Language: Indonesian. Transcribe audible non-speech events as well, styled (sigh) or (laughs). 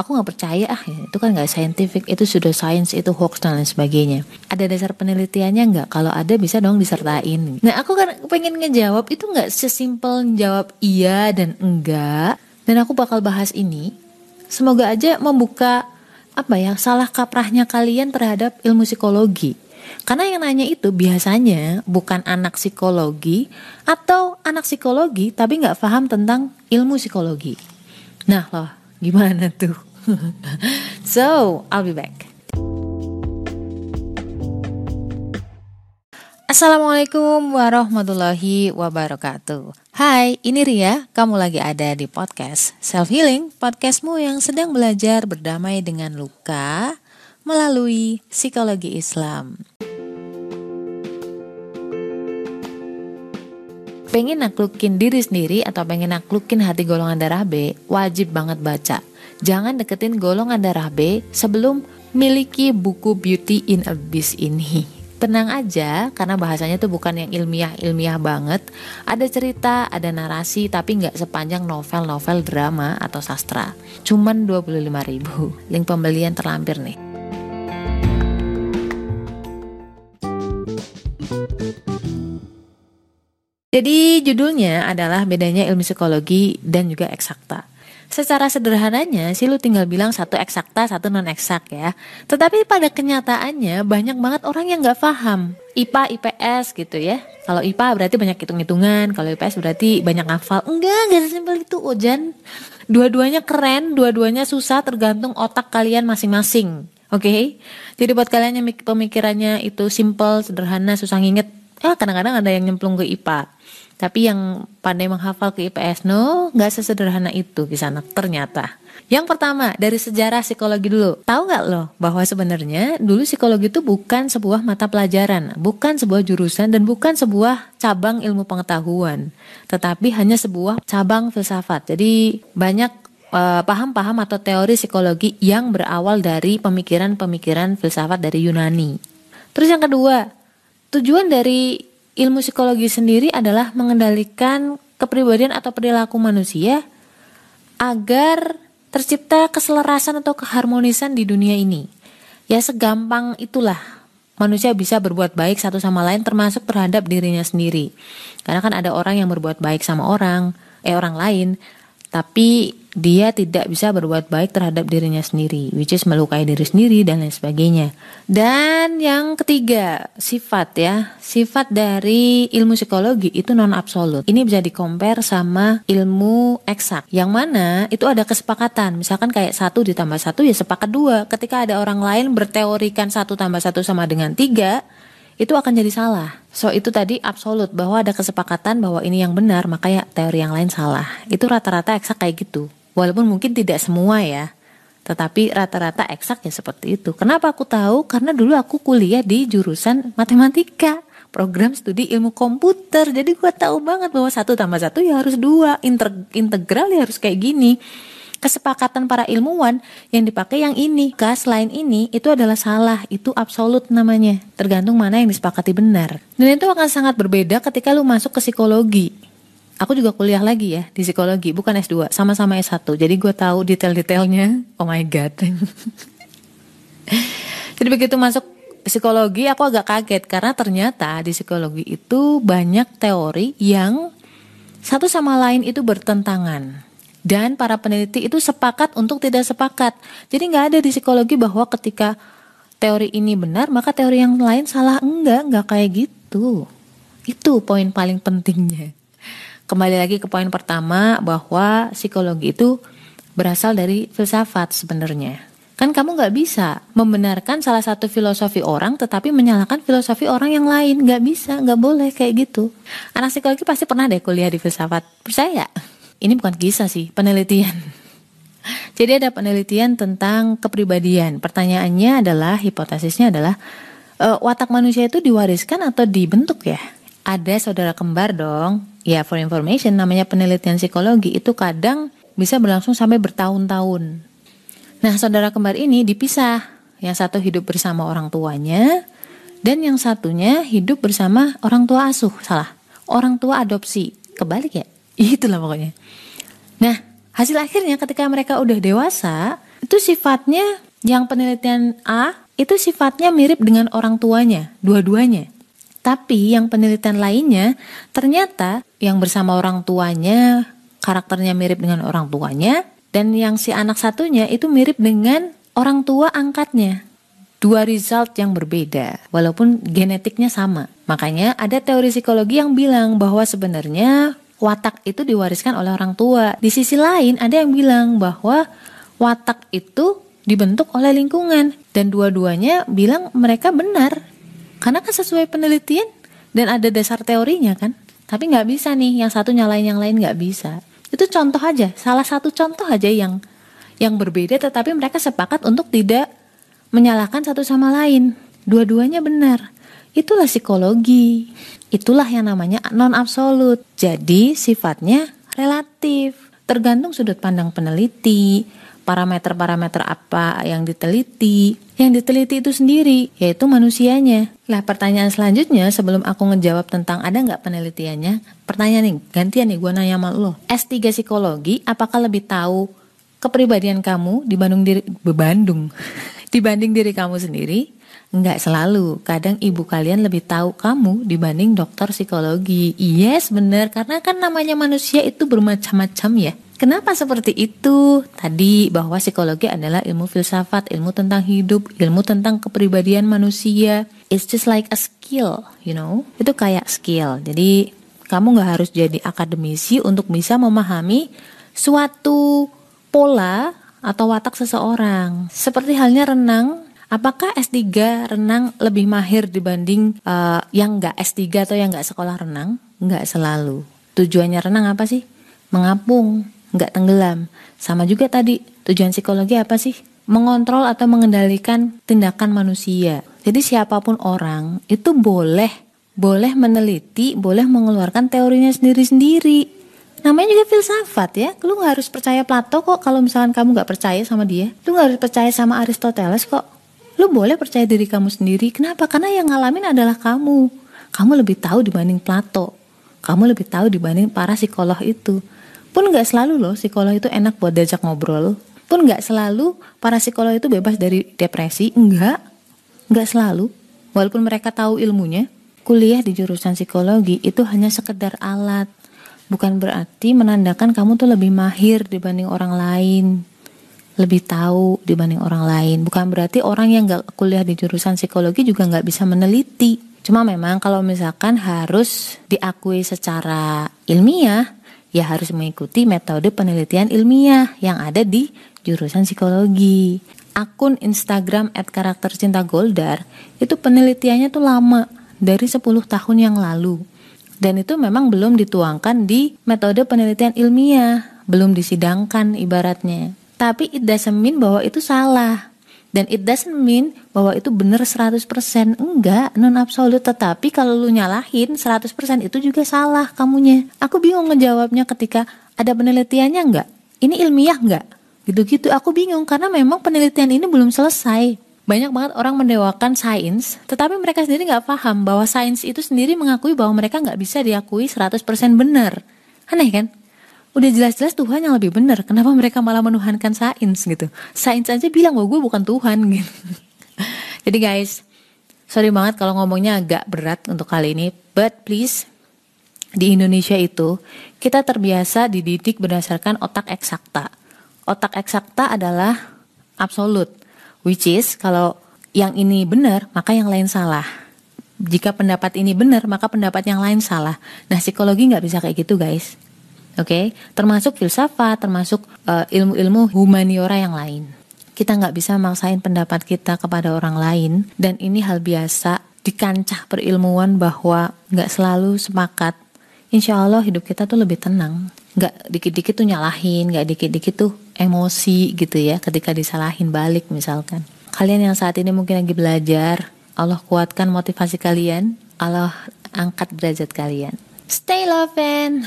aku nggak percaya ah ya, itu kan nggak scientific itu sudah science itu hoax dan lain sebagainya. Ada dasar penelitiannya nggak? Kalau ada bisa dong disertain. Nah aku kan pengen ngejawab itu nggak sesimpel jawab iya dan enggak. Dan aku bakal bahas ini. Semoga aja membuka apa ya salah kaprahnya kalian terhadap ilmu psikologi. Karena yang nanya itu biasanya bukan anak psikologi atau anak psikologi tapi nggak paham tentang ilmu psikologi. Nah loh, gimana tuh? (laughs) so, I'll be back. Assalamualaikum warahmatullahi wabarakatuh. Hai, ini Ria, kamu lagi ada di podcast Self Healing Podcastmu yang sedang belajar berdamai dengan luka melalui psikologi Islam Pengen naklukin diri sendiri atau pengen naklukin hati golongan darah B, wajib banget baca Jangan deketin golongan darah B sebelum miliki buku Beauty in Abyss ini. Tenang aja, karena bahasanya tuh bukan yang ilmiah-ilmiah banget. Ada cerita, ada narasi, tapi nggak sepanjang novel-novel drama atau sastra. Cuman 25 ribu. Link pembelian terlampir nih. Jadi judulnya adalah bedanya ilmu psikologi dan juga eksakta. Secara sederhananya sih lu tinggal bilang satu eksakta, satu non eksak ya. Tetapi pada kenyataannya banyak banget orang yang nggak paham IPA, IPS gitu ya. Kalau IPA berarti banyak hitung-hitungan, kalau IPS berarti banyak ngafal. Enggak, enggak sesimpel itu Ojan. Dua-duanya keren, dua-duanya susah tergantung otak kalian masing-masing. Oke, okay? jadi buat kalian yang pemikirannya itu simple, sederhana, susah nginget, ah kadang-kadang ada yang nyemplung ke IPA tapi yang pandai menghafal ke IPS no, nggak sesederhana itu di sana ternyata. Yang pertama dari sejarah psikologi dulu. Tahu nggak loh bahwa sebenarnya dulu psikologi itu bukan sebuah mata pelajaran, bukan sebuah jurusan dan bukan sebuah cabang ilmu pengetahuan, tetapi hanya sebuah cabang filsafat. Jadi banyak eh, paham-paham uh, atau teori psikologi yang berawal dari pemikiran-pemikiran filsafat dari Yunani. Terus yang kedua, tujuan dari ilmu psikologi sendiri adalah mengendalikan kepribadian atau perilaku manusia agar tercipta keselarasan atau keharmonisan di dunia ini. Ya segampang itulah manusia bisa berbuat baik satu sama lain termasuk terhadap dirinya sendiri. Karena kan ada orang yang berbuat baik sama orang, eh orang lain, tapi dia tidak bisa berbuat baik terhadap dirinya sendiri, which is melukai diri sendiri dan lain sebagainya. Dan yang ketiga, sifat ya. Sifat dari ilmu psikologi itu non absolut. Ini bisa dikompar sama ilmu eksak. Yang mana itu ada kesepakatan. Misalkan kayak satu ditambah satu ya sepakat dua. Ketika ada orang lain berteorikan satu tambah satu sama dengan tiga, itu akan jadi salah. So itu tadi absolut bahwa ada kesepakatan bahwa ini yang benar, makanya teori yang lain salah. Itu rata-rata eksak kayak gitu. Walaupun mungkin tidak semua ya. Tetapi rata-rata eksak ya seperti itu. Kenapa aku tahu? Karena dulu aku kuliah di jurusan matematika program studi ilmu komputer jadi gue tahu banget bahwa satu tambah satu ya harus dua integral ya harus kayak gini kesepakatan para ilmuwan yang dipakai yang ini. Gas lain ini itu adalah salah, itu absolut namanya. Tergantung mana yang disepakati benar. Dan itu akan sangat berbeda ketika lu masuk ke psikologi. Aku juga kuliah lagi ya di psikologi, bukan S2, sama-sama S1. Jadi gue tahu detail-detailnya. Oh my god. (laughs) Jadi begitu masuk psikologi aku agak kaget karena ternyata di psikologi itu banyak teori yang satu sama lain itu bertentangan dan para peneliti itu sepakat untuk tidak sepakat. Jadi nggak ada di psikologi bahwa ketika teori ini benar maka teori yang lain salah enggak enggak kayak gitu. Itu poin paling pentingnya. Kembali lagi ke poin pertama bahwa psikologi itu berasal dari filsafat sebenarnya. Kan kamu nggak bisa membenarkan salah satu filosofi orang tetapi menyalahkan filosofi orang yang lain. Nggak bisa, nggak boleh kayak gitu. Anak psikologi pasti pernah deh kuliah di filsafat. Percaya? Ini bukan kisah sih, penelitian. (laughs) Jadi ada penelitian tentang kepribadian. Pertanyaannya adalah, hipotesisnya adalah, uh, watak manusia itu diwariskan atau dibentuk ya? Ada saudara kembar dong. Ya, for information, namanya penelitian psikologi itu kadang bisa berlangsung sampai bertahun-tahun. Nah, saudara kembar ini dipisah. Yang satu hidup bersama orang tuanya, dan yang satunya hidup bersama orang tua asuh. Salah, orang tua adopsi. Kebalik ya? Itulah pokoknya. Nah, hasil akhirnya ketika mereka udah dewasa, itu sifatnya yang penelitian A itu sifatnya mirip dengan orang tuanya, dua-duanya. Tapi yang penelitian lainnya ternyata yang bersama orang tuanya karakternya mirip dengan orang tuanya dan yang si anak satunya itu mirip dengan orang tua angkatnya. Dua result yang berbeda walaupun genetiknya sama. Makanya ada teori psikologi yang bilang bahwa sebenarnya watak itu diwariskan oleh orang tua. Di sisi lain ada yang bilang bahwa watak itu dibentuk oleh lingkungan. Dan dua-duanya bilang mereka benar. Karena kan sesuai penelitian dan ada dasar teorinya kan. Tapi nggak bisa nih yang satu nyalain yang lain nggak bisa. Itu contoh aja salah satu contoh aja yang yang berbeda tetapi mereka sepakat untuk tidak menyalahkan satu sama lain. Dua-duanya benar itulah psikologi itulah yang namanya non absolut jadi sifatnya relatif tergantung sudut pandang peneliti parameter-parameter apa yang diteliti. Yang diteliti itu sendiri, yaitu manusianya. Lah pertanyaan selanjutnya sebelum aku ngejawab tentang ada nggak penelitiannya, pertanyaan nih, gantian nih gue nanya sama lo. S3 psikologi, apakah lebih tahu kepribadian kamu dibanding diri, bebandung, (laughs) dibanding diri kamu sendiri? Enggak selalu, kadang ibu kalian lebih tahu kamu dibanding dokter psikologi. Yes, bener, karena kan namanya manusia itu bermacam-macam ya. Kenapa seperti itu? Tadi bahwa psikologi adalah ilmu filsafat, ilmu tentang hidup, ilmu tentang kepribadian manusia. It's just like a skill, you know? Itu kayak skill. Jadi kamu nggak harus jadi akademisi untuk bisa memahami suatu pola atau watak seseorang. Seperti halnya renang, apakah S3 renang lebih mahir dibanding uh, yang nggak S3 atau yang nggak sekolah renang? Nggak selalu. Tujuannya renang apa sih? Mengapung nggak tenggelam. Sama juga tadi, tujuan psikologi apa sih? Mengontrol atau mengendalikan tindakan manusia. Jadi siapa pun orang itu boleh boleh meneliti, boleh mengeluarkan teorinya sendiri-sendiri. Namanya juga filsafat ya. Lu nggak harus percaya Plato kok kalau misalkan kamu nggak percaya sama dia. Lu nggak harus percaya sama Aristoteles kok. Lu boleh percaya diri kamu sendiri. Kenapa? Karena yang ngalamin adalah kamu. Kamu lebih tahu dibanding Plato. Kamu lebih tahu dibanding para psikolog itu. Pun nggak selalu loh psikolog itu enak buat diajak ngobrol. Pun nggak selalu para psikolog itu bebas dari depresi. Enggak, nggak selalu. Walaupun mereka tahu ilmunya, kuliah di jurusan psikologi itu hanya sekedar alat. Bukan berarti menandakan kamu tuh lebih mahir dibanding orang lain. Lebih tahu dibanding orang lain. Bukan berarti orang yang nggak kuliah di jurusan psikologi juga nggak bisa meneliti. Cuma memang kalau misalkan harus diakui secara ilmiah, ya harus mengikuti metode penelitian ilmiah yang ada di jurusan psikologi. Akun Instagram at karakter cinta Goldar itu penelitiannya tuh lama dari 10 tahun yang lalu. Dan itu memang belum dituangkan di metode penelitian ilmiah, belum disidangkan ibaratnya. Tapi it doesn't mean bahwa itu salah. Dan it doesn't mean bahwa itu benar 100% Enggak, non absolut Tetapi kalau lu nyalahin 100% itu juga salah kamunya. Aku bingung ngejawabnya ketika ada penelitiannya enggak? Ini ilmiah enggak? Gitu-gitu. Aku bingung karena memang penelitian ini belum selesai. Banyak banget orang mendewakan sains, tetapi mereka sendiri nggak paham bahwa sains itu sendiri mengakui bahwa mereka nggak bisa diakui 100% benar. Aneh kan? Udah jelas-jelas Tuhan yang lebih benar. Kenapa mereka malah menuhankan sains gitu? Sains aja bilang bahwa gue bukan Tuhan (laughs) gitu. Jadi guys sorry banget kalau ngomongnya agak berat untuk kali ini but please di Indonesia itu kita terbiasa dididik berdasarkan otak eksakta. Otak eksakta adalah absolut which is kalau yang ini benar maka yang lain salah. Jika pendapat ini benar maka pendapat yang lain salah. Nah psikologi nggak bisa kayak gitu guys Oke, okay? termasuk filsafat, termasuk uh, ilmu-ilmu humaniora yang lain. Kita nggak bisa maksain pendapat kita kepada orang lain dan ini hal biasa di kancah perilmuan bahwa nggak selalu sepakat. Insya Allah hidup kita tuh lebih tenang. Nggak dikit-dikit tuh nyalahin, nggak dikit-dikit tuh emosi gitu ya ketika disalahin balik misalkan. Kalian yang saat ini mungkin lagi belajar, Allah kuatkan motivasi kalian, Allah angkat derajat kalian. Stay love and